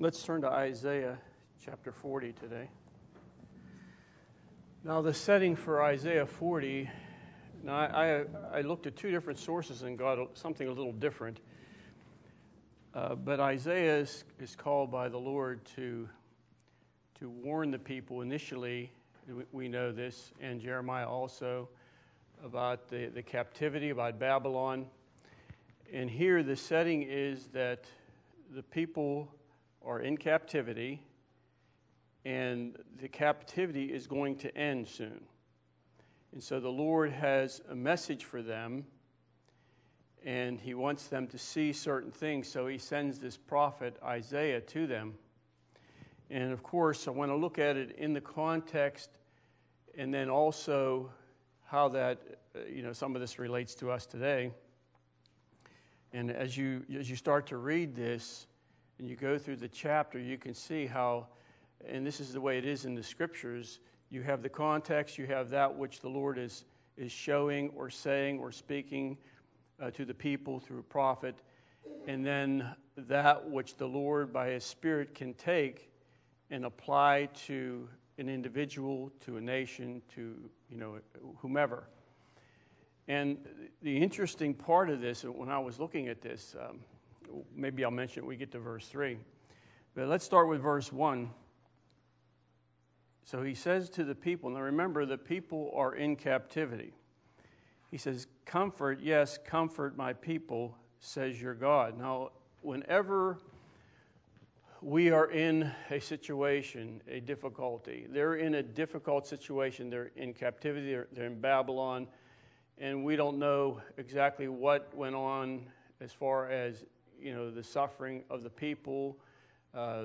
Let's turn to Isaiah chapter 40 today. Now, the setting for Isaiah 40, now I, I, looked at two different sources and got something a little different. Uh, but Isaiah is, is called by the Lord to, to warn the people initially, we know this, and Jeremiah also, about the, the captivity, about Babylon. And here the setting is that the people are in captivity, and the captivity is going to end soon. And so the Lord has a message for them, and He wants them to see certain things. So He sends this prophet, Isaiah, to them. And of course, I want to look at it in the context and then also how that, uh, you know, some of this relates to us today. And as you, as you start to read this and you go through the chapter, you can see how, and this is the way it is in the scriptures, you have the context, you have that which the Lord is, is showing or saying or speaking uh, to the people through a prophet, and then that which the Lord by His Spirit can take and apply to an individual, to a nation, to you know whomever. And the interesting part of this, when I was looking at this, um, maybe I'll mention it when we get to verse 3. But let's start with verse 1. So he says to the people, now remember, the people are in captivity. He says, Comfort, yes, comfort my people, says your God. Now, whenever we are in a situation, a difficulty, they're in a difficult situation, they're in captivity, they're, they're in Babylon and we don't know exactly what went on as far as you know the suffering of the people, uh,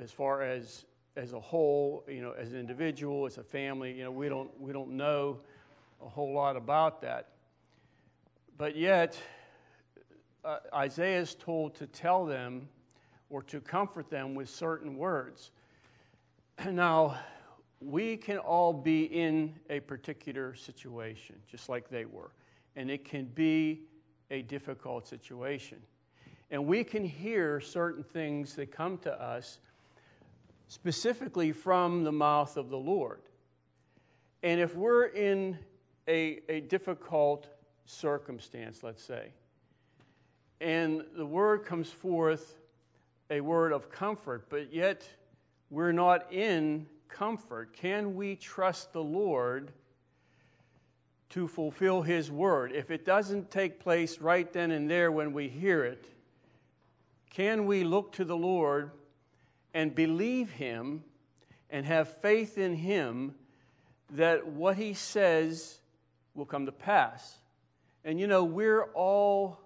as far as as a whole, you know, as an individual, as a family. You know, we don't we don't know a whole lot about that, but yet uh, Isaiah is told to tell them or to comfort them with certain words. Now, we can all be in a particular situation, just like they were. And it can be a difficult situation. And we can hear certain things that come to us specifically from the mouth of the Lord. And if we're in a, a difficult circumstance, let's say, and the word comes forth a word of comfort, but yet we're not in comfort? Can we trust the Lord to fulfill His word? If it doesn't take place right then and there when we hear it, can we look to the Lord and believe Him and have faith in Him that what He says will come to pass? And you know, we're all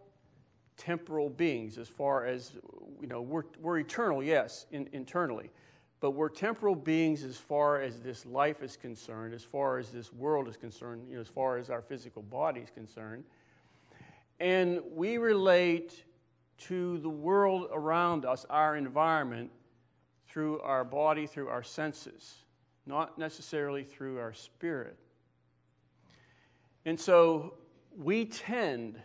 temporal beings as far as, you know, we're, we're eternal, yes, in, internally. But we're temporal beings as far as this life is concerned, as far as this world is concerned, you know, as far as our physical body is concerned. And we relate to the world around us, our environment, through our body, through our senses, not necessarily through our spirit. And so we tend,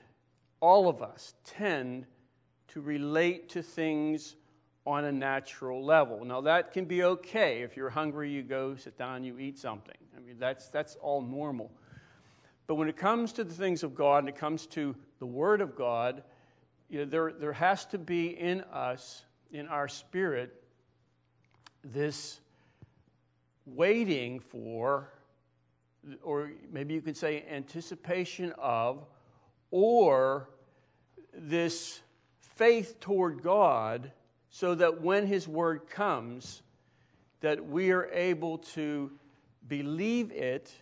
all of us tend to relate to things on a natural level. Now, that can be okay. If you're hungry, you go sit down, you eat something. I mean, that's, that's all normal. But when it comes to the things of God and it comes to the Word of God, you know, there, there has to be in us, in our spirit, this waiting for, or maybe you could say anticipation of, or this faith toward God so that when his word comes that we are able to believe it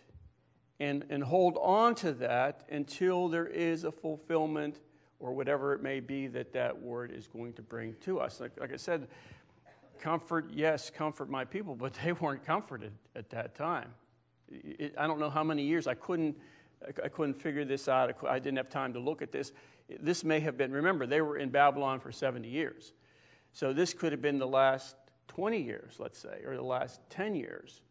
and, and hold on to that until there is a fulfillment or whatever it may be that that word is going to bring to us like, like i said comfort yes comfort my people but they weren't comforted at that time it, i don't know how many years i couldn't I couldn't figure this out. I didn't have time to look at this. This may have been, remember, they were in Babylon for 70 years. So this could have been the last 20 years, let's say, or the last 10 years.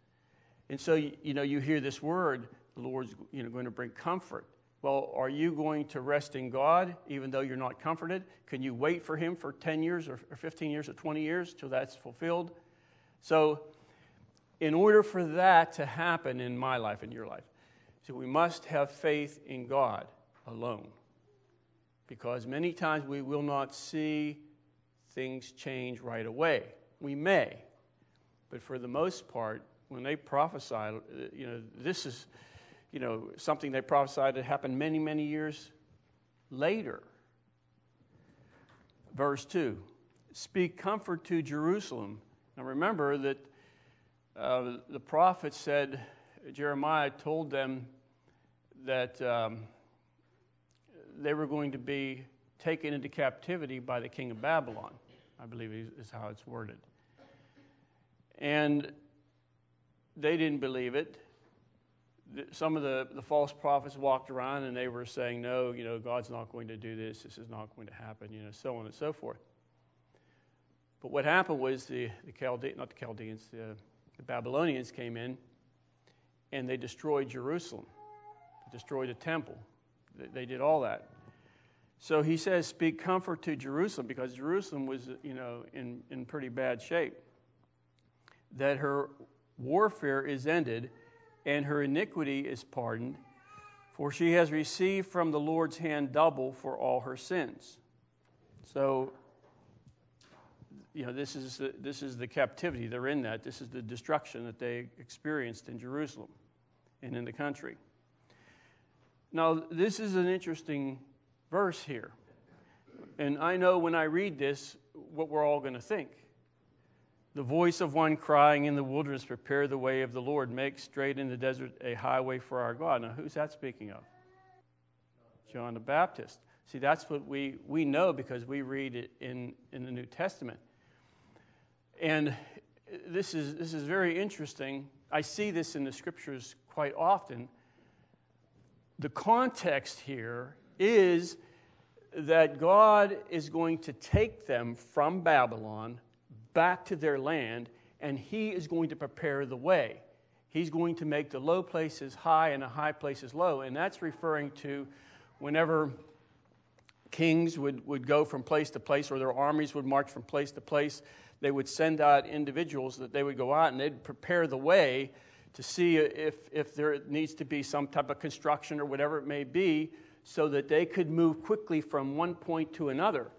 And so, you, you know, you hear this word, the Lord's you know, going to bring comfort Well, are you going to rest in God even though you're not comforted? Can you wait for Him for 10 years or 15 years or 20 years till that's fulfilled? So, in order for that to happen in my life and your life, so we must have faith in God alone. Because many times we will not see things change right away. We may, but for the most part, when they prophesy, uh, you know, this is, you know, something they prophesied that happened many, many years later. Verse 2 Speak comfort to Jerusalem. Now remember that uh, the prophet said, Jeremiah told them that um, they were going to be taken into captivity by the king of Babylon, I believe is how it's worded. And they didn't believe it. Some of the, the false prophets walked around and they were saying, No, you know, God's not going to do this, this is not going to happen, you know, so on and so forth. But what happened was the, the Chaldeans, not the Chaldeans, the, the Babylonians came in and they destroyed Jerusalem, they destroyed the temple. They, they did all that. So he says, Speak comfort to Jerusalem because Jerusalem was, you know, in, in pretty bad shape. That her warfare is ended and her iniquity is pardoned, for she has received from the Lord's hand double for all her sins. So, you know, this is the, this is the captivity. They're in that. This is the destruction that they experienced in Jerusalem and in the country. Now, this is an interesting verse here. And I know when I read this what we're all going to think. The voice of one crying in the wilderness, Prepare the way of the Lord, make straight in the desert a highway for our God. Now, who's that speaking of? John the Baptist. See, that's what we, we know because we read it in, in the New Testament. And this is, this is very interesting. I see this in the scriptures quite often. The context here is that God is going to take them from Babylon back to their land, and He is going to prepare the way. He's going to make the low places high and the high places low. And that's referring to whenever kings would, would go from place to place or their armies would march from place to place, they would send out individuals that they would go out and they'd prepare the way to see if, if there needs to be some type of construction or whatever it may be so that they could move quickly from one point to another.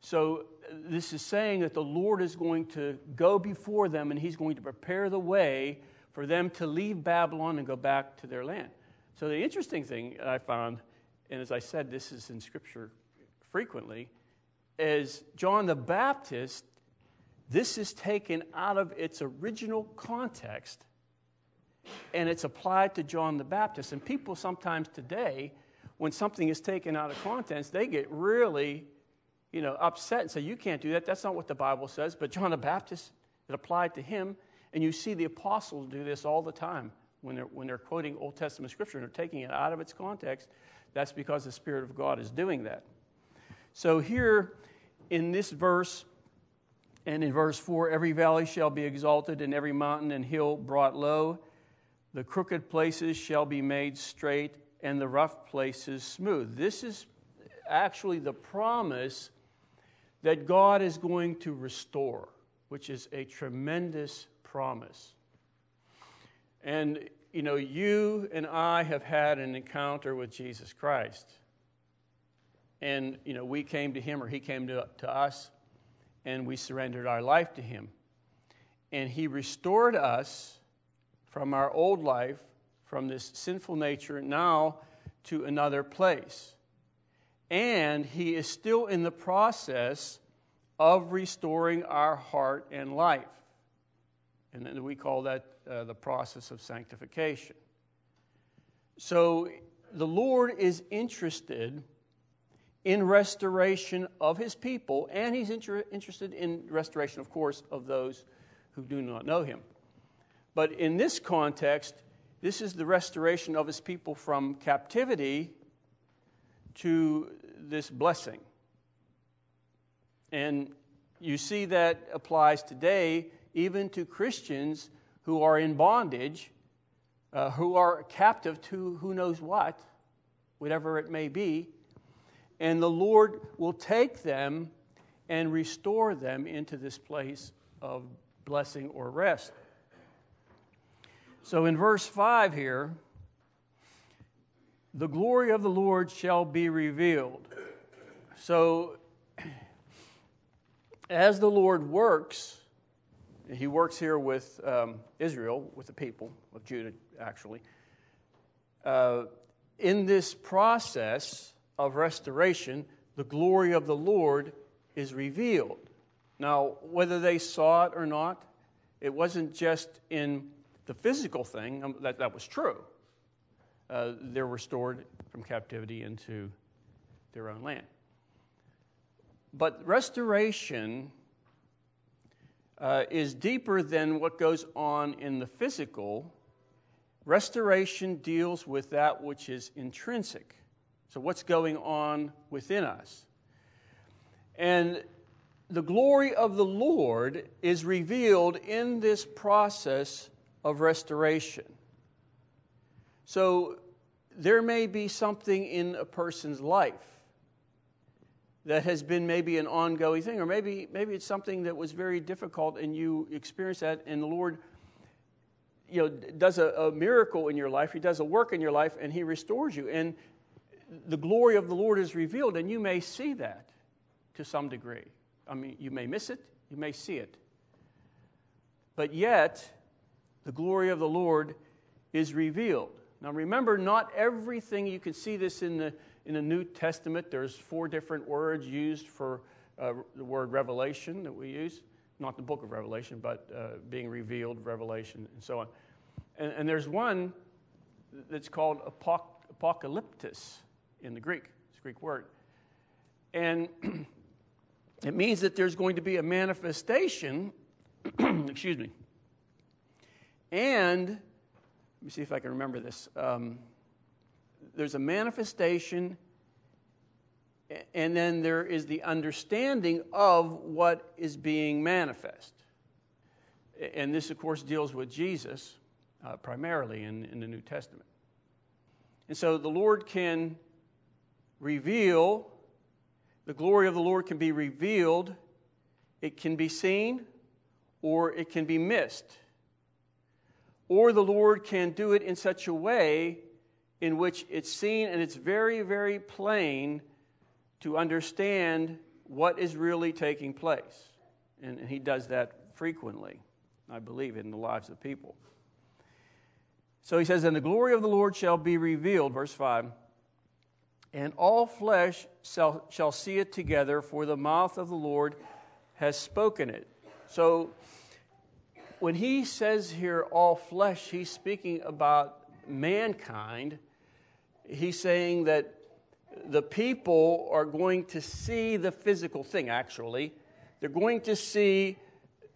So this is saying that the Lord is going to go before them and he's going to prepare the way for them to leave Babylon and go back to their land. So the interesting thing I found, and as I said, this is in Scripture frequently, is John the Baptist, this is taken out of its original context and it's applied to John the Baptist. And people sometimes today, when something is taken out of context, they get really you know, upset and say, You can't do that. That's not what the Bible says. But John the Baptist, it applied to him. And you see the apostles do this all the time when they're, when they're quoting Old Testament scripture and they're taking it out of its context. That's because the Spirit of God is doing that. So here in this verse, and in verse 4, every valley shall be exalted, and every mountain and hill brought low. The crooked places shall be made straight, and the rough places smooth. This is actually the promise that God is going to restore, which is a tremendous promise. And, you know, you and I have had an encounter with Jesus Christ. And, you know, we came to him or he came to, to us and we surrendered our life to him. And he restored us from our old life, from this sinful nature, now to another place and he is still in the process of restoring our heart and life. And we call that uh, the process of sanctification. So the Lord is interested in restoration of his people, and he's inter- interested in restoration, of course, of those who do not know him. But in this context, this is the restoration of his people from captivity to this blessing. And you see that applies today even to Christians who are in bondage, uh, who are captive to who knows what, whatever it may be, and the Lord will take them and restore them into this place of blessing or rest. So in verse 5 here, the glory of the Lord shall be revealed. So, as the Lord works, he works here with um, Israel, with the people of Judah, actually. Uh, in this process of restoration, the glory of the Lord is revealed. Now, whether they saw it or not, it wasn't just in the physical thing, um, that, that was true. Uh, they're restored from captivity into their own land. But restoration uh, is deeper than what goes on in the physical. Restoration deals with that which is intrinsic. So, what's going on within us? And the glory of the Lord is revealed in this process of restoration. So, there may be something in a person's life that has been maybe an ongoing thing, or maybe, maybe it's something that was very difficult and you experience that, and the Lord you know, does a, a miracle in your life, He does a work in your life, and He restores you. And the glory of the Lord is revealed, and you may see that to some degree. I mean, you may miss it, you may see it. But yet, the glory of the Lord is revealed. Now remember, not everything, you can see this in the in the New Testament, there's four different words used for uh, the word revelation that we use. Not the book of Revelation, but uh, being revealed, revelation, and so on. And, and there's one that's called apoc- apocalypsis in the Greek. It's a Greek word. And it means that there's going to be a manifestation, excuse me. And, me see if I can remember this. Um, there's a manifestation, and then there is the understanding of what is being manifest. And this, of course, deals with Jesus uh, primarily in, in the New Testament. And so the Lord can reveal, the glory of the Lord can be revealed, it can be seen, or it can be missed. Or the Lord can do it in such a way in which it's seen and it's very, very plain to understand what is really taking place. And, he does that frequently, I believe, in the lives of people. So he says, And the glory of the Lord shall be revealed, verse 5, and all flesh shall, shall see it together, for the mouth of the Lord has spoken it. So when he says here, all flesh, he's speaking about mankind he's saying that the people are going to see the physical thing, actually. They're going to see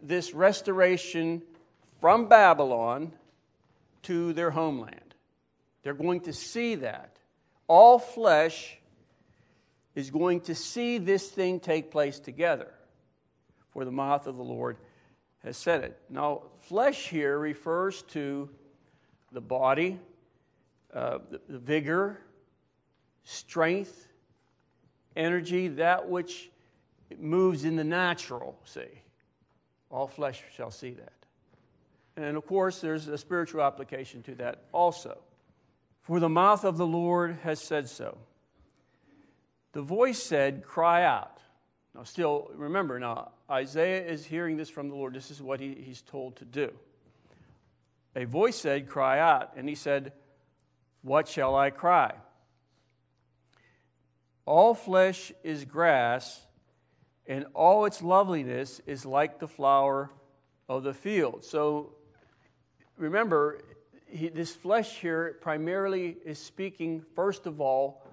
this restoration from Babylon to their homeland. They're going to see that. All flesh is going to see this thing take place together, for the mouth of the Lord has said it. Now, flesh here refers to the body, uh, the, the vigor, strength, energy, that which moves in the natural, see. All flesh shall see that. And of course, there's a spiritual application to that also. For the mouth of the Lord has said so. The voice said, Cry out. Now, still, remember, now, Isaiah is hearing this from the Lord. This is what he, he's told to do. A voice said, Cry out. And he said, what shall I cry? All flesh is grass, and all its loveliness is like the flower of the field. So remember, he, this flesh here primarily is speaking, first of all,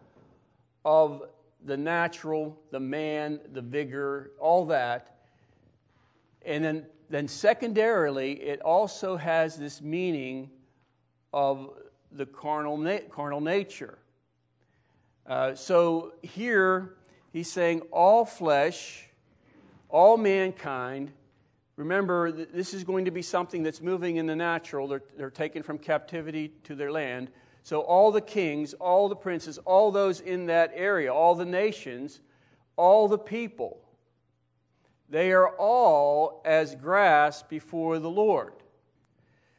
of the natural, the man, the vigor, all that. And then, then secondarily, it also has this meaning of the carnal, na- carnal nature. Uh, so here he's saying all flesh, all mankind. Remember, this is going to be something that's moving in the natural. They're, they're taken from captivity to their land. So, all the kings, all the princes, all those in that area, all the nations, all the people, they are all as grass before the Lord.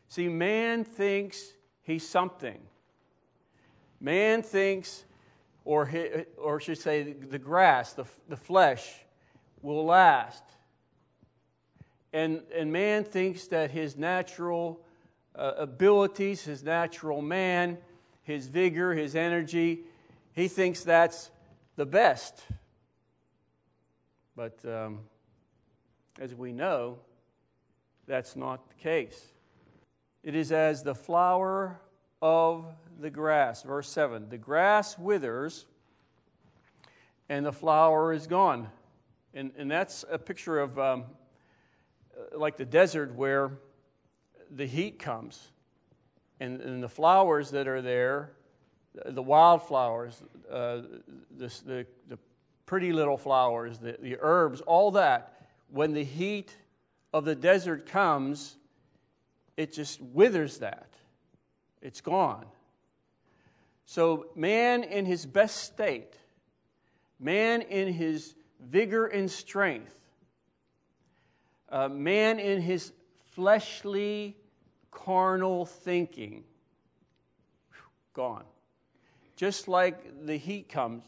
See, man thinks he's something. Man thinks, or, or should say, the grass, the, the flesh, will last. And, and man thinks that his natural uh, abilities, his natural man, his vigor, his energy, he thinks that's the best. But um, as we know, that's not the case. It is as the flower of the grass. Verse 7 The grass withers and the flower is gone. And, and that's a picture of um, like the desert where the heat comes. And, and the flowers that are there, the wildflowers, uh, the, the, the pretty little flowers, the, the herbs, all that, when the heat of the desert comes, it just withers that. It's gone. So, man in his best state, man in his vigor and strength, uh, man in his fleshly, carnal thinking, gone. Just like the heat comes,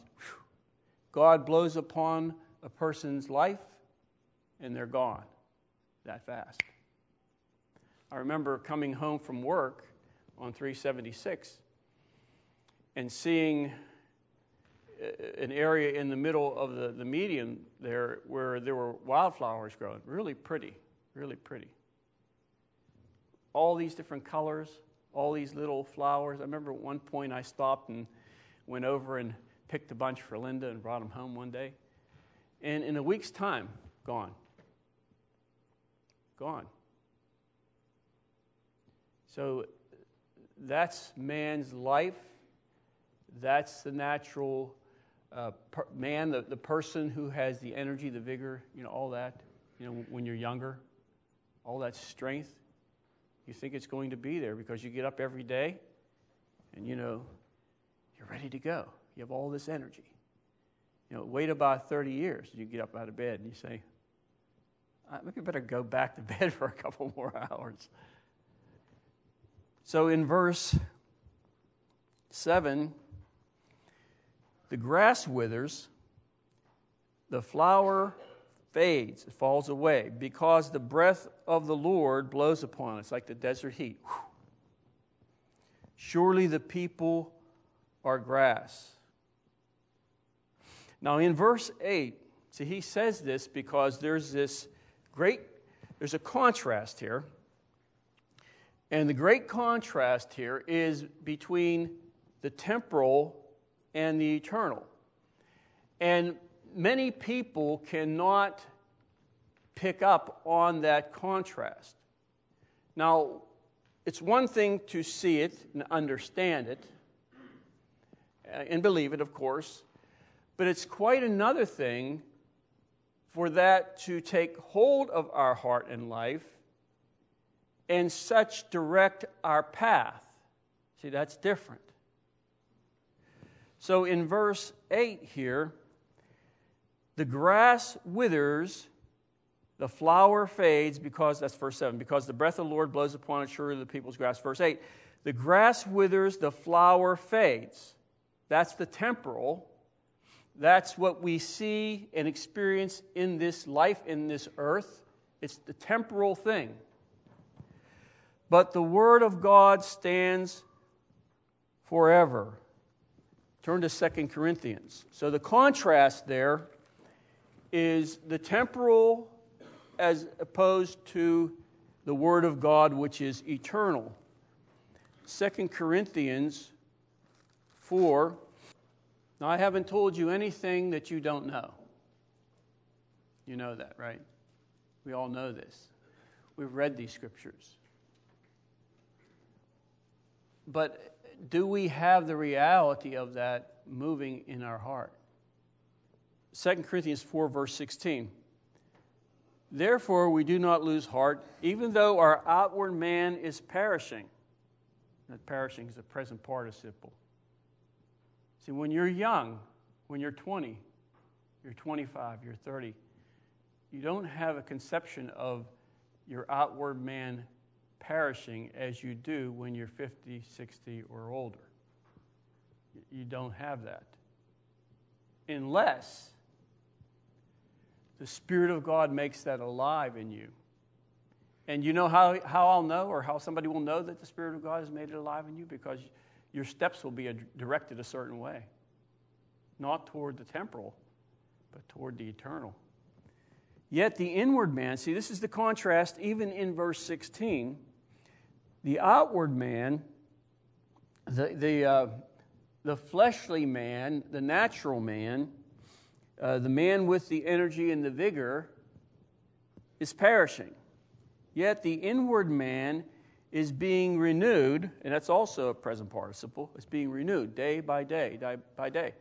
God blows upon a person's life and they're gone that fast. I remember coming home from work on 376 and seeing uh, an area in the middle of the, the median there where there were wildflowers growing. Really pretty, really pretty. All these different colors, all these little flowers. I remember at one point I stopped and went over and picked a bunch for Linda and brought them home one day. And in a week's time, gone. Gone. So that's man's life. That's the natural uh, per, man, the, the person who has the energy, the vigor, you know, all that, you know, when you're younger, all that strength, you think it's going to be there because you get up every day and, you know, you're ready to go. You have all this energy. You know, wait about 30 years, and you get up out of bed and you say, uh, maybe better go back to bed for a couple more hours. So in verse 7, the grass withers, the flower fades, it falls away, because the breath of the Lord blows upon. It's like the desert heat. Surely the people are grass. Now, in verse 8, see, he says this because there's this great, there's a contrast here. And the great contrast here is between the temporal and the eternal. And many people cannot pick up on that contrast. Now, it's one thing to see it and understand it uh, and believe it, of course, but it's quite another thing for that to take hold of our heart and life and such direct our path. See, that's different. So in verse 8 here, the grass withers, the flower fades, because, that's verse 7, because the breath of the Lord blows upon it, surely the people's grass. Verse 8, the grass withers, the flower fades. That's the temporal. That's what we see and experience in this life, in this earth. It's the temporal thing. But the Word of God stands forever. Turn to Second Corinthians. So the contrast there is the temporal as opposed to the Word of God, which is eternal. Second Corinthians 4. Now, I haven't told you anything that you don't know. You know that, right? We all know this. We've read these scriptures. But do we have the reality of that moving in our heart? 2 Corinthians 4, verse 16. Therefore, we do not lose heart, even though our outward man is perishing. That perishing is a present participle. See, when you're young, when you're 20, you're 25, you're 30, you don't have a conception of your outward man perishing as you do when you're 50, 60, or older. You don't have that. Unless the Spirit of God makes that alive in you. And you know how, how I'll know, or how somebody will know that the Spirit of God has made it alive in you? Because your steps will be directed a certain way. Not toward the temporal, but toward the eternal. Yet the inward man, see, this is the contrast even in verse 16. The outward man, the, the, uh, the fleshly man, the natural man, uh, the man with the energy and the vigor, is perishing. Yet the inward man is being renewed, and that's also a present participle. It's being renewed day by day, day by day.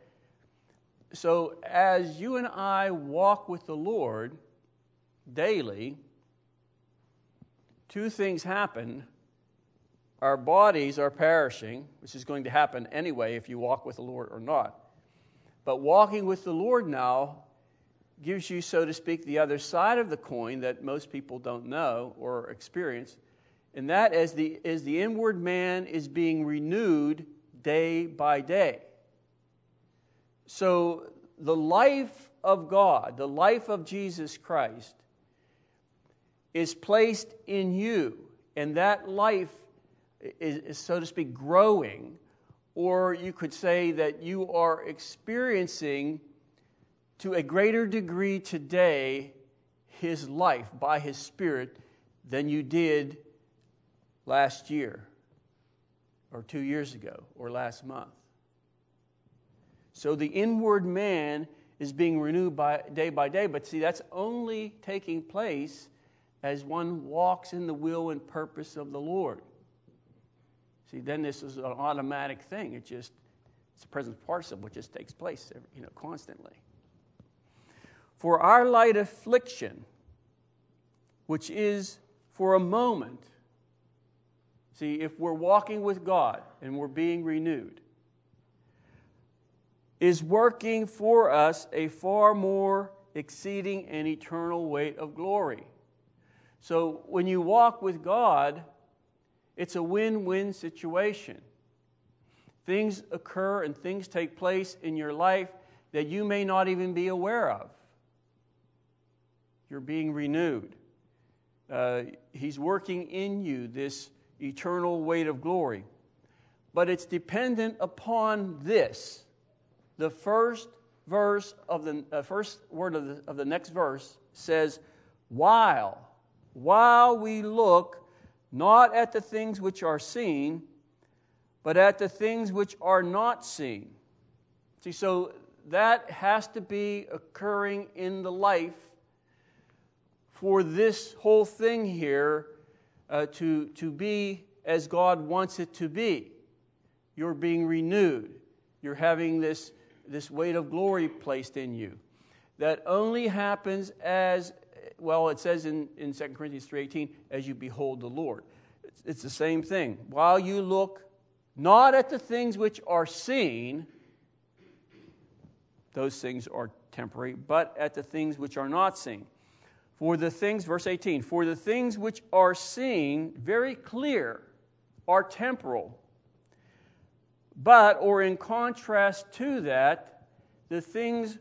So as you and I walk with the Lord daily, two things happen. Our bodies are perishing, which is going to happen anyway if you walk with the Lord or not. But walking with the Lord now gives you, so to speak, the other side of the coin that most people don't know or experience. And that is the, is the inward man is being renewed day by day. So the life of God, the life of Jesus Christ, is placed in you. And that life is, is so to speak, growing. Or you could say that you are experiencing to a greater degree today his life by his spirit than you did last year or two years ago or last month. So the inward man is being renewed by, day by day, but see, that's only taking place as one walks in the will and purpose of the Lord. See, then this is an automatic thing. It just, it's a present participle, it just takes place, you know, constantly. For our light affliction, which is for a moment, see, if we're walking with God and we're being renewed, is working for us a far more exceeding and eternal weight of glory. So when you walk with God, it's a win win situation. Things occur and things take place in your life that you may not even be aware of. You're being renewed. Uh, he's working in you this eternal weight of glory. But it's dependent upon this. The first verse of the uh, first word of the, of the next verse says, while, while we look not at the things which are seen, but at the things which are not seen. See, so that has to be occurring in the life for this whole thing here uh, to, to be as God wants it to be. You're being renewed. You're having this, this weight of glory placed in you. That only happens as, well, it says in, in 2 Corinthians 3.18, as you behold the Lord. It's, it's the same thing. While you look not at the things which are seen, those things are temporary, but at the things which are not seen. For the things, verse 18, for the things which are seen, very clear, are temporal. But, or in contrast to that, the things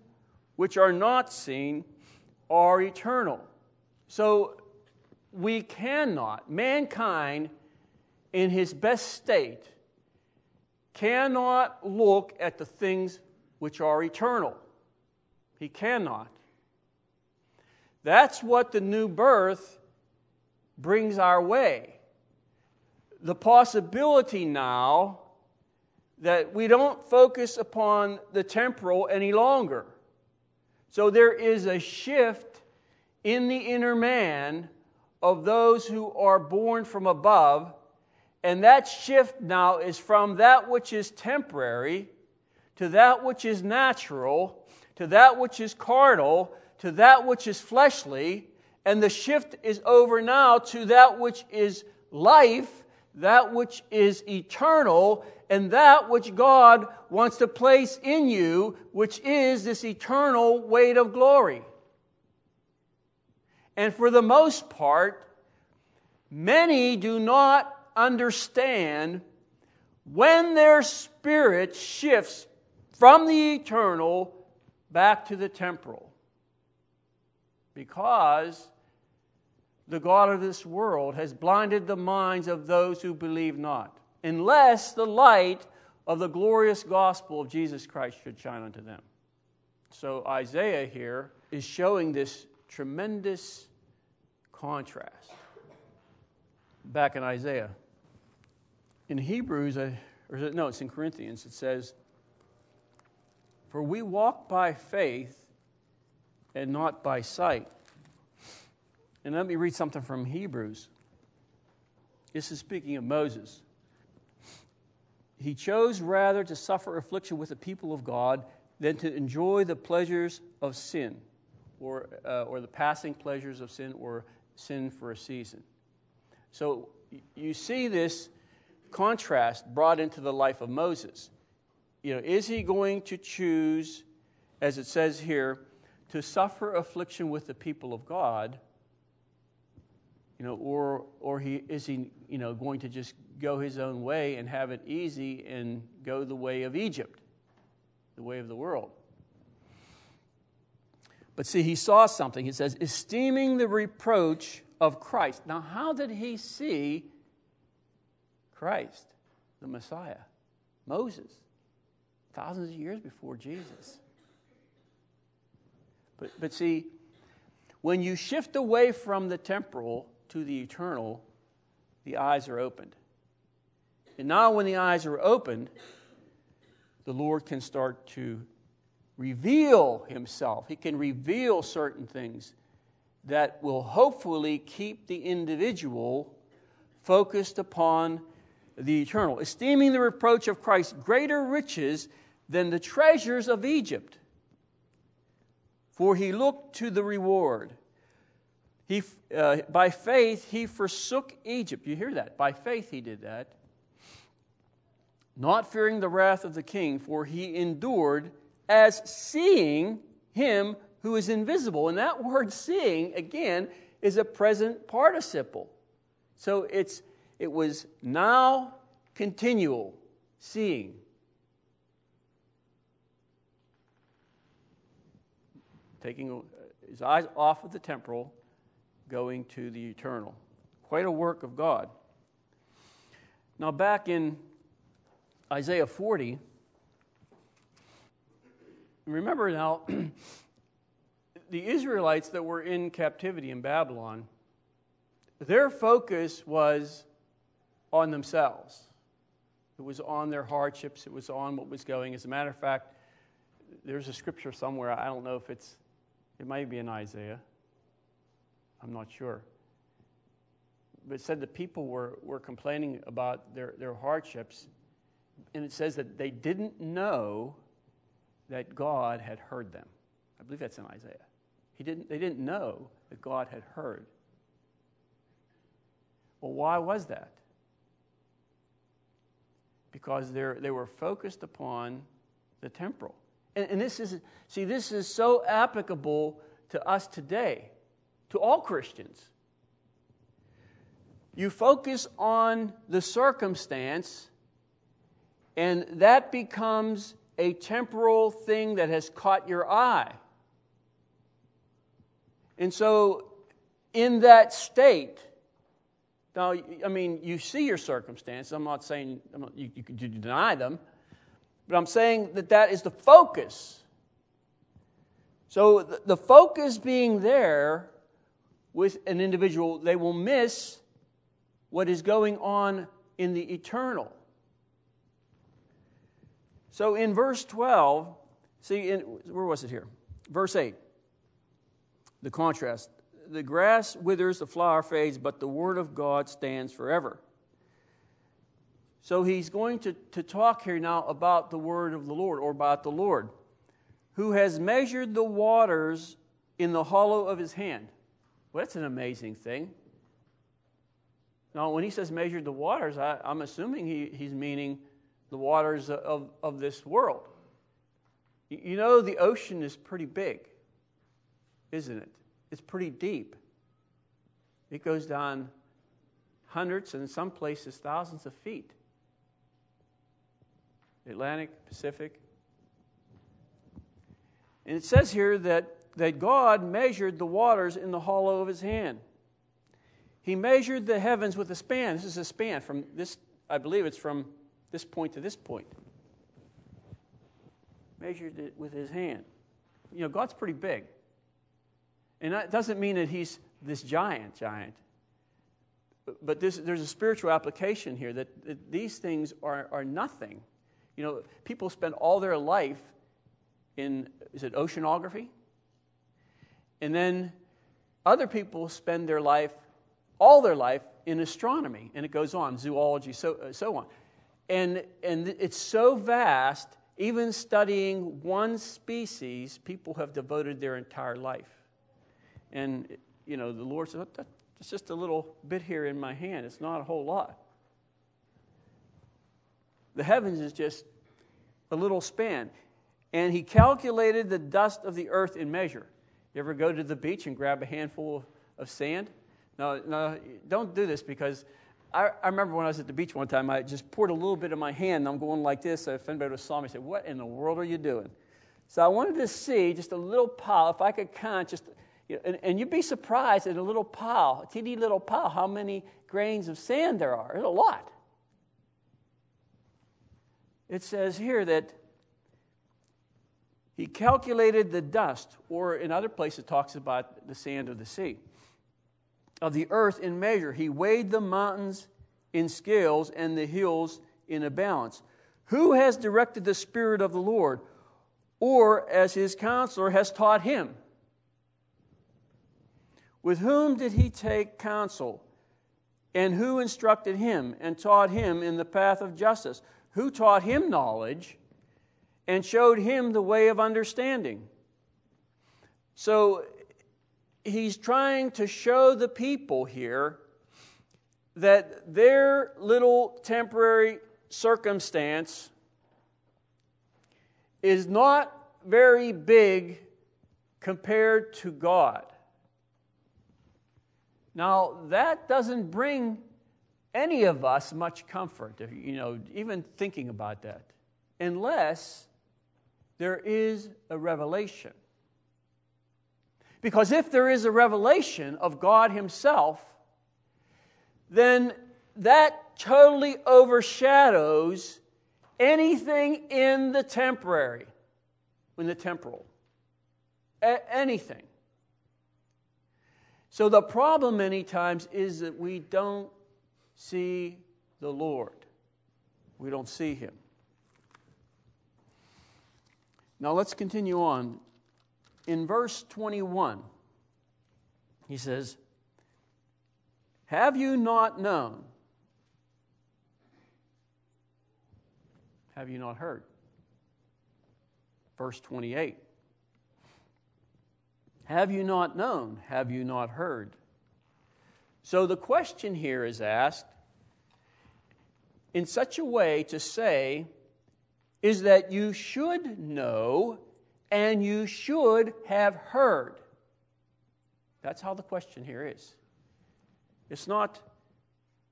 which are not seen are eternal. So we cannot, mankind in his best state, cannot look at the things which are eternal. He cannot. That's what the new birth brings our way. The possibility now that we don't focus upon the temporal any longer. So there is a shift in the inner man of those who are born from above, and that shift now is from that which is temporary to that which is natural to that which is carnal to that which is fleshly, and the shift is over now to that which is life, that which is eternal and that which God wants to place in you, which is this eternal weight of glory. And for the most part, many do not understand when their spirit shifts from the eternal back to the temporal. Because the God of this world has blinded the minds of those who believe not, unless the light of the glorious gospel of Jesus Christ should shine unto them. So Isaiah here is showing this tremendous contrast. Back in Isaiah. In Hebrews, uh, or no, it's in Corinthians, it says, For we walk by faith and not by sight. And let me read something from Hebrews. This is speaking of Moses. He chose rather to suffer affliction with the people of God than to enjoy the pleasures of sin, or, uh, or the passing pleasures of sin, or sin for a season. So you see this contrast brought into the life of Moses. You know, is he going to choose, as it says here, to suffer affliction with the people of God? You know, or, or he, is he you know, going to just go his own way and have it easy and go the way of Egypt, the way of the world? But see, he saw something. He says, esteeming the reproach of Christ. Now, how did he see Christ, the Messiah? Moses, thousands of years before Jesus. But, but see, when you shift away from the temporal to the eternal, the eyes are opened. And now, when the eyes are opened, the Lord can start to reveal Himself. He can reveal certain things that will hopefully keep the individual focused upon the eternal, esteeming the reproach of Christ greater riches than the treasures of Egypt. For he looked to the reward. He, uh, by faith, he forsook Egypt. You hear that? By faith, he did that. Not fearing the wrath of the king, for he endured as seeing him who is invisible. And that word seeing, again, is a present participle. So it's, it was now continual seeing. Taking uh, his eyes off of the temporal, going to the eternal. Quite a work of God. Now, back in Isaiah 40, remember now, the Israelites that were in captivity in Babylon, their focus was on themselves. It was on their hardships, it was on what was going. As a matter of fact, there's a scripture somewhere, I don't know if it's, it might be in Isaiah. I'm not sure. But it said the people were, were complaining about their, their hardships, and it says that they didn't know that God had heard them. I believe that's in Isaiah. He didn't, they didn't know that God had heard. Well, why was that? Because they were focused upon the temporal. And, and this is, see, this is so applicable to us today, to all Christians. You focus on the circumstance, and that becomes a temporal thing that has caught your eye. And so, in that state, now, I mean, you see your circumstances. I'm not saying I'm not, you, you, you deny them, but I'm saying that that is the focus. So, the, focus being there with an individual, they will miss what is going on in the eternal. So, in verse 12, see, in, where was it here? Verse 8 the contrast. The grass withers, the flower fades, but the word of God stands forever. So he's going to, to talk here now about the word of the Lord or about the Lord, who has measured the waters in the hollow of his hand. Well, that's an amazing thing. Now, when he says measured the waters, I, am assuming he, he's meaning the waters of, of this world. You know, the ocean is pretty big, isn't it? It's pretty deep. It goes down hundreds and in some places thousands of feet. Atlantic, Pacific. And it says here that, that God measured the waters in the hollow of his hand. He measured the heavens with a span. This is a span from this, I believe it's from this point to this point. Measured it with his hand. You know, God's pretty big. And that doesn't mean that he's this giant, giant. But this, there's a spiritual application here that, that these things are, are nothing. You know, people spend all their life in, is it oceanography? And then other people spend their life, all their life, in astronomy. And it goes on, zoology, so, uh, so on. And, and it's so vast, even studying one species, people have devoted their entire life. And, you know, the Lord said, it's just a little bit here in my hand. It's not a whole lot. The heavens is just a little span. And he calculated the dust of the earth in measure. You ever go to the beach and grab a handful of, of sand? No, no, don't do this because I, I, remember when I was at the beach one time, I just poured a little bit in my hand and I'm going like this. So if anybody saw me, said, What in the world are you doing? So I wanted to see just a little pile, if I could count just, you know, and, and, you'd be surprised at a little pile, a teeny little pile, how many grains of sand there are. There's a lot it says here that he calculated the dust, or in other places, it talks about the sand of the sea, of the earth in measure. He weighed the mountains in scales and the hills in a balance. Who has directed the Spirit of the Lord, or as his counselor has taught him? With whom did he take counsel? And who instructed him and taught him in the path of justice? Who taught him knowledge and showed him the way of understanding. So he's trying to show the people here that their little temporary circumstance is not very big compared to God. Now, that doesn't bring any of us much comfort, you know, even thinking about that, unless there is a revelation. Because if there is a revelation of God Himself, then that totally overshadows anything in the temporary, in the temporal. A- anything. So the problem many times is that we don't see the Lord. We don't see him. Now let's continue on. In verse 21, he says, Have you not known? Have you not heard? Verse 28. Have you not known? Have you not heard? So the question here is asked in such a way to say is that you should know and you should have heard. That's how the question here is. It's not,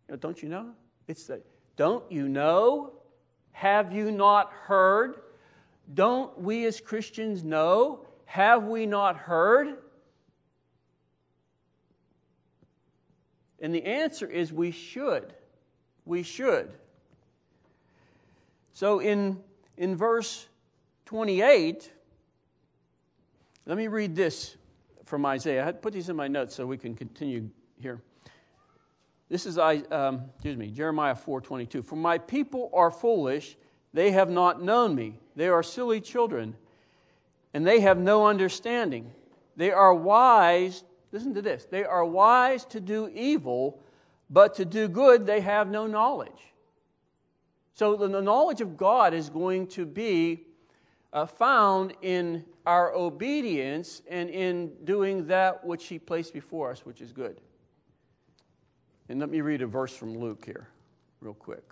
you know, don't you know? It's that, don't you know? Have you not heard? Don't we as Christians know? Have we not heard? And the answer is we should. We should. So in, in verse 28, let me read this from Isaiah. I had put these in my notes so we can continue here. This is um, excuse me, Jeremiah 4:22. For my people are foolish; they have not known me. They are silly children, and they have no understanding. They are wise Listen to this. They are wise to do evil, but to do good they have no knowledge. So the knowledge of God is going to be uh, found in our obedience and in doing that which He placed before us, which is good. And let me read a verse from Luke here, real quick.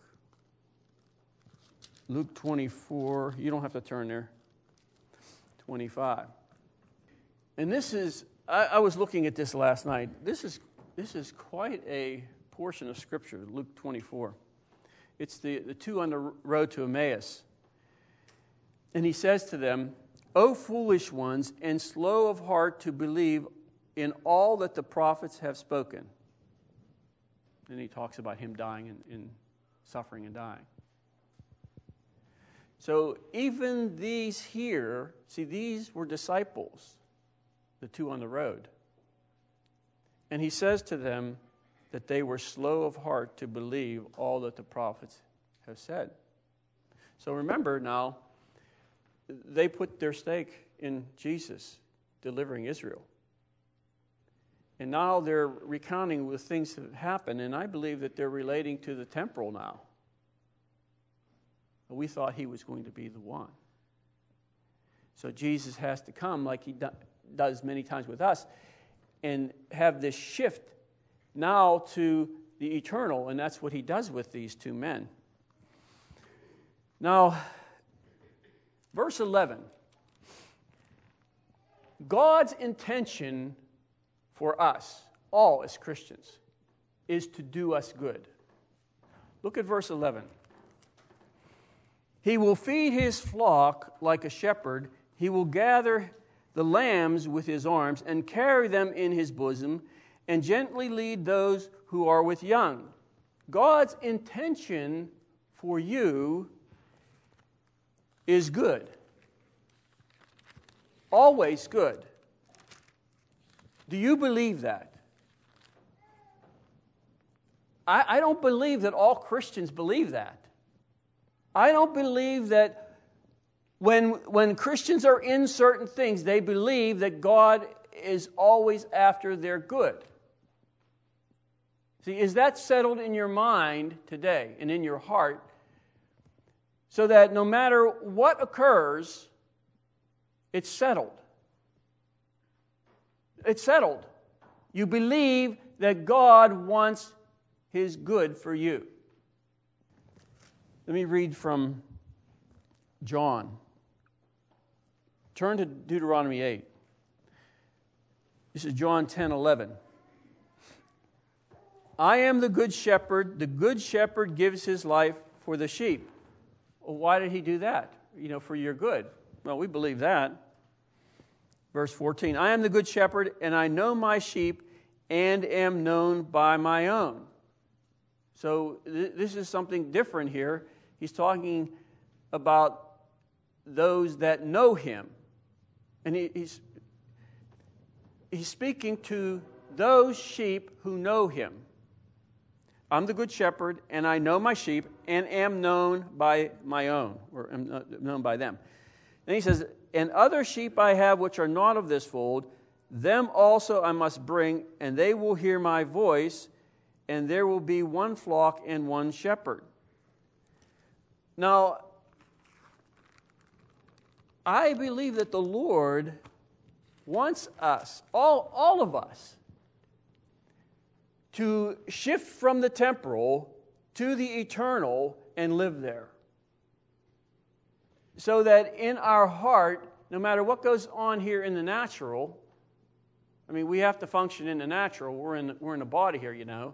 Luke 24, you don't have to turn there. 25. And this is, I, I, was looking at this last night. This is, this is quite a portion of Scripture, Luke 24. It's the, the two on the road to Emmaus. And he says to them, O foolish ones, and slow of heart to believe in all that the prophets have spoken. And he talks about him dying and, and suffering and dying. So even these here, see, these were disciples, the two on the road. And he says to them that they were slow of heart to believe all that the prophets have said. So remember now, they put their stake in Jesus delivering Israel. And now they're recounting the things that happened, and I believe that they're relating to the temporal now. We thought he was going to be the one. So Jesus has to come, like he do, does many times with us, and have this shift now to the eternal, and that's what he does with these two men. Now, verse 11 God's intention for us, all as Christians, is to do us good. Look at verse 11. He will feed his flock like a shepherd. He will gather the lambs with his arms and carry them in his bosom and gently lead those who are with young. God's intention for you is good. Always good. Do you believe that? I, I don't believe that all Christians believe that. I don't believe that when, when Christians are in certain things, they believe that God is always after their good. See, is that settled in your mind today and in your heart so that no matter what occurs, it's settled? It's settled. You believe that God wants His good for you. Let me read from John. Turn to Deuteronomy 8. This is John 10 11. I am the good shepherd. The good shepherd gives his life for the sheep. Well, why did he do that? You know, for your good. Well, we believe that. Verse 14 I am the good shepherd, and I know my sheep and am known by my own. So, th- this is something different here. He's talking about those that know him. And he, he's, he's speaking to those sheep who know him. I'm the good shepherd, and I know my sheep, and am known by my own, or am known by them. Then he says, and other sheep I have which are not of this fold, them also I must bring, and they will hear my voice, and there will be one flock and one shepherd. Now, I believe that the Lord wants us, all, all of us, to shift from the temporal to the eternal and live there so that in our heart, no matter what goes on here in the natural, I mean, we have to function in the natural. We're in, we're in a body here, you know.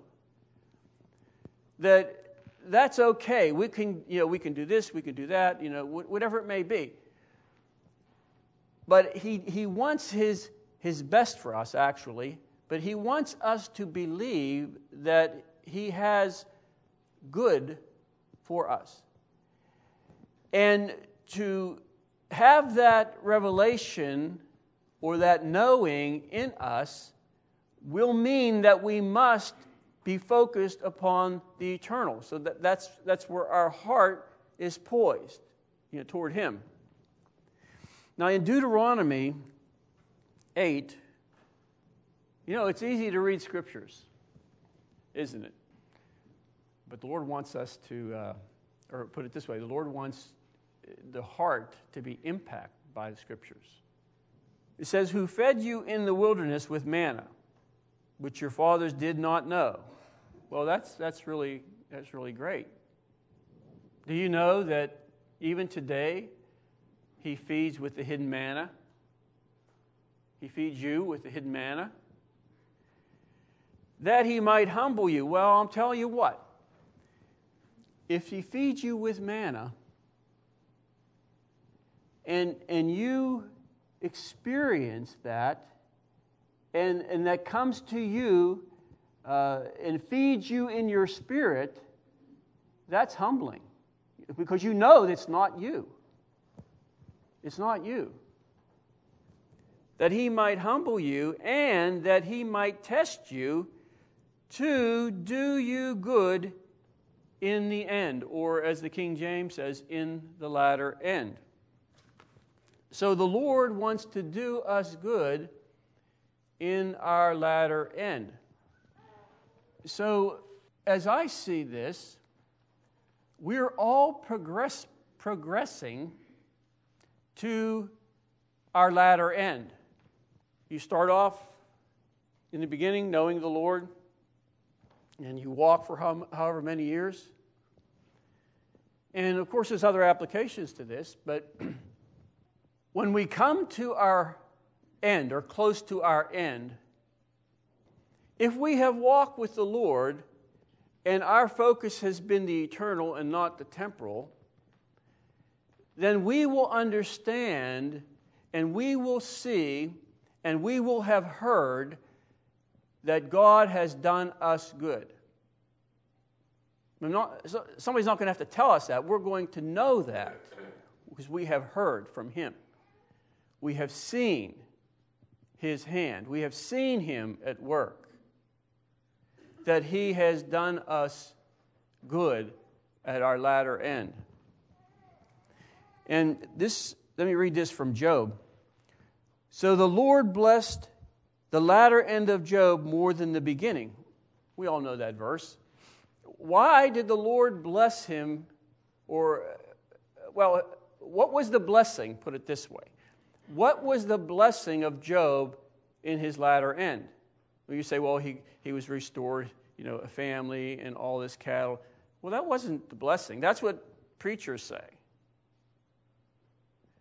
That that's okay. We can, you know, we can do this, we can do that, you know, whatever it may be. But he, he wants his, his best for us, actually. But he wants us to believe that he has good for us. And to have that revelation or that knowing in us will mean that we must be focused upon the eternal. So that, that's, that's where our heart is poised, you know, toward Him. Now, in Deuteronomy 8, you know, it's easy to read scriptures, isn't it? But the Lord wants us to, uh, or put it this way, the Lord wants the heart to be impacted by the scriptures. It says, Who fed you in the wilderness with manna, which your fathers did not know, Well, that's, that's, really, that's really great. Do you know that even today, He feeds with the hidden manna? He feeds you with the hidden manna? That He might humble you. Well, I'm telling you what. If He feeds you with manna, and, and you experience that, and, and that comes to you uh, and feeds you in your spirit, that's humbling because you know it's not you. It's not you. That he might humble you and that he might test you to do you good in the end, or as the King James says, in the latter end. So the Lord wants to do us good in our latter end. So, as I see this, we're all progress, progressing to our latter end. You start off in the beginning knowing the Lord, and you walk for however many years. And of course, there's other applications to this, but When we come to our end or close to our end, if we have walked with the Lord and our focus has been the eternal and not the temporal, then we will understand and we will see and we will have heard that God has done us good. Not, somebody's not going to have to tell us that. We're going to know that because we have heard from Him we have seen his hand. We have seen him at work. That he has done us good at our latter end. And this, let me read this from Job. So the Lord blessed the latter end of Job more than the beginning. We all know that verse. Why did the Lord bless him? Or, well, what was the blessing? Put it this way what was the blessing of Job in his latter end? Well, you say, well, he, he was restored, you know, a family and all this cattle. Well, that wasn't the blessing. That's what preachers say.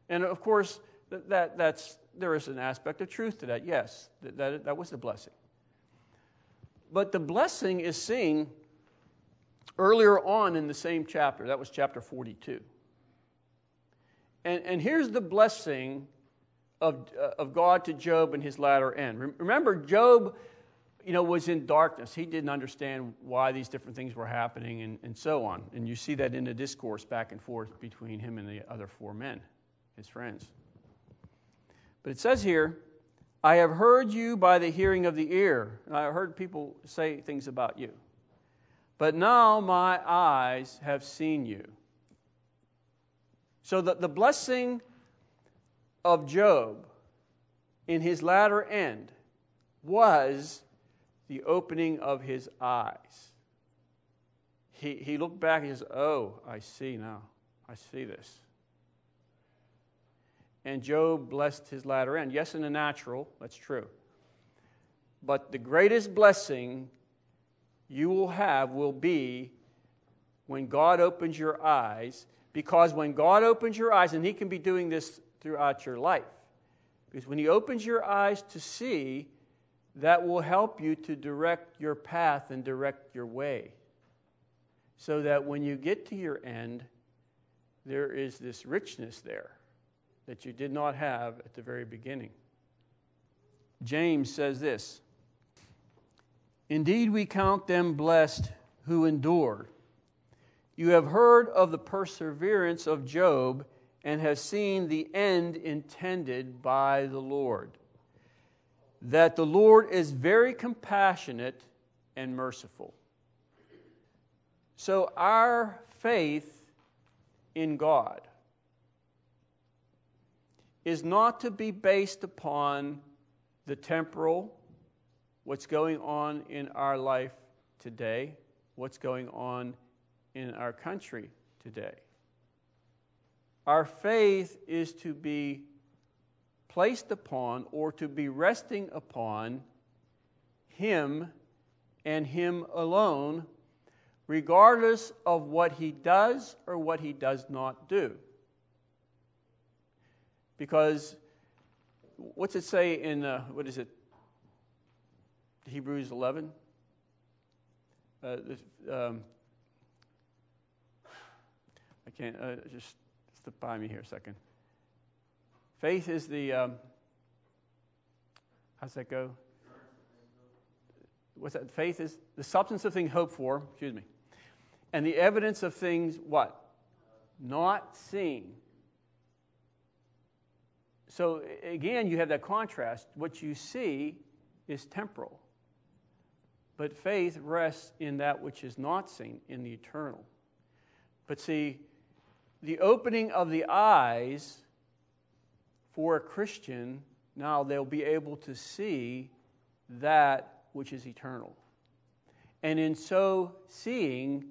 And of course, that, that, that's, there is an aspect of truth to that. Yes, that, that, that was the blessing. But the blessing is seen earlier on in the same chapter. That was chapter 42. And, and here's the blessing of, uh, of God to Job in his latter end. Remember, Job you know, was in darkness. He didn't understand why these different things were happening and, and so on. And you see that in the discourse back and forth between him and the other four men, his friends. But it says here, I have heard you by the hearing of the ear. And I have heard people say things about you. But now my eyes have seen you. So the, the blessing of Job in his latter end was the opening of his eyes. He, he looked back and says, Oh, I see now. I see this. And Job blessed his latter end. Yes, in the natural, that's true. But the greatest blessing you will have will be when God opens your eyes, because when God opens your eyes, and He can be doing this throughout your life. Because when He opens your eyes to see, that will help you to direct your path and direct your way. So that when you get to your end, there is this richness there that you did not have at the very beginning. James says this Indeed, we count them blessed who endure. You have heard of the perseverance of Job and have seen the end intended by the Lord. That the Lord is very compassionate and merciful. So, our faith in God is not to be based upon the temporal, what's going on in our life today, what's going on in our country today. Our faith is to be placed upon or to be resting upon Him and Him alone, regardless of what He does or what He does not do. Because what's it say in, uh, what is it, Hebrews 11? Uh, um, I can't, uh, just slip by me here a second. Faith is the, um, how's that go? What's that? Faith is the substance of things hoped for, excuse me, and the evidence of things what? Not seen. So again, you have that contrast. What you see is temporal. But faith rests in that which is not seen, in the eternal. But see, the opening of the eyes for a Christian, now they'll be able to see that which is eternal. And in so seeing,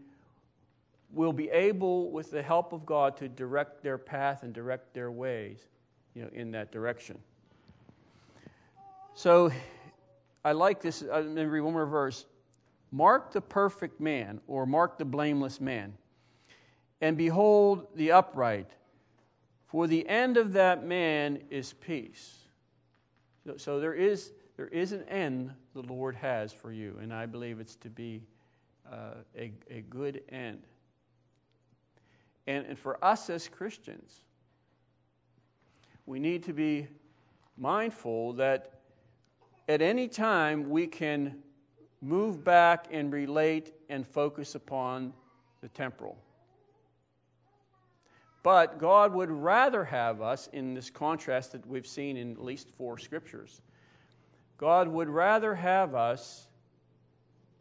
will be able, with the help of God, to direct their path and direct their ways you know, in that direction. So I like this. I'm to read one more verse. Mark the perfect man, or mark the blameless man, and behold the upright, for the end of that man is peace. So, so there, is, there is an end the Lord has for you, and I believe it's to be uh, a, a good end. And, and for us as Christians, we need to be mindful that at any time we can move back and relate and focus upon the temporal. But God would rather have us, in this contrast that we've seen in at least four scriptures, God would rather have us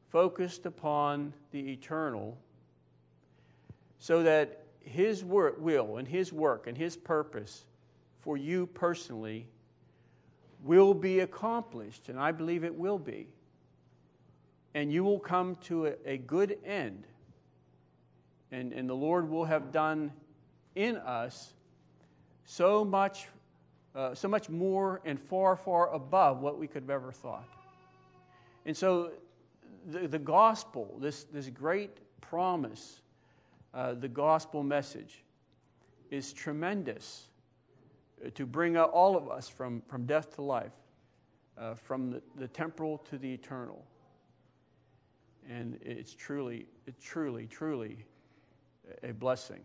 focused upon the eternal so that His will and His work and His purpose for you personally will be accomplished, and I believe it will be. And you will come to a, a good end. And, and the Lord will have done in us so much, uh, so much more and far, far above what we could have ever thought. And so the, the gospel, this, this great promise, uh, the gospel message, is tremendous to bring all of us from, from death to life, uh, from the, the temporal to the eternal. And it's truly, it's truly, truly a blessing.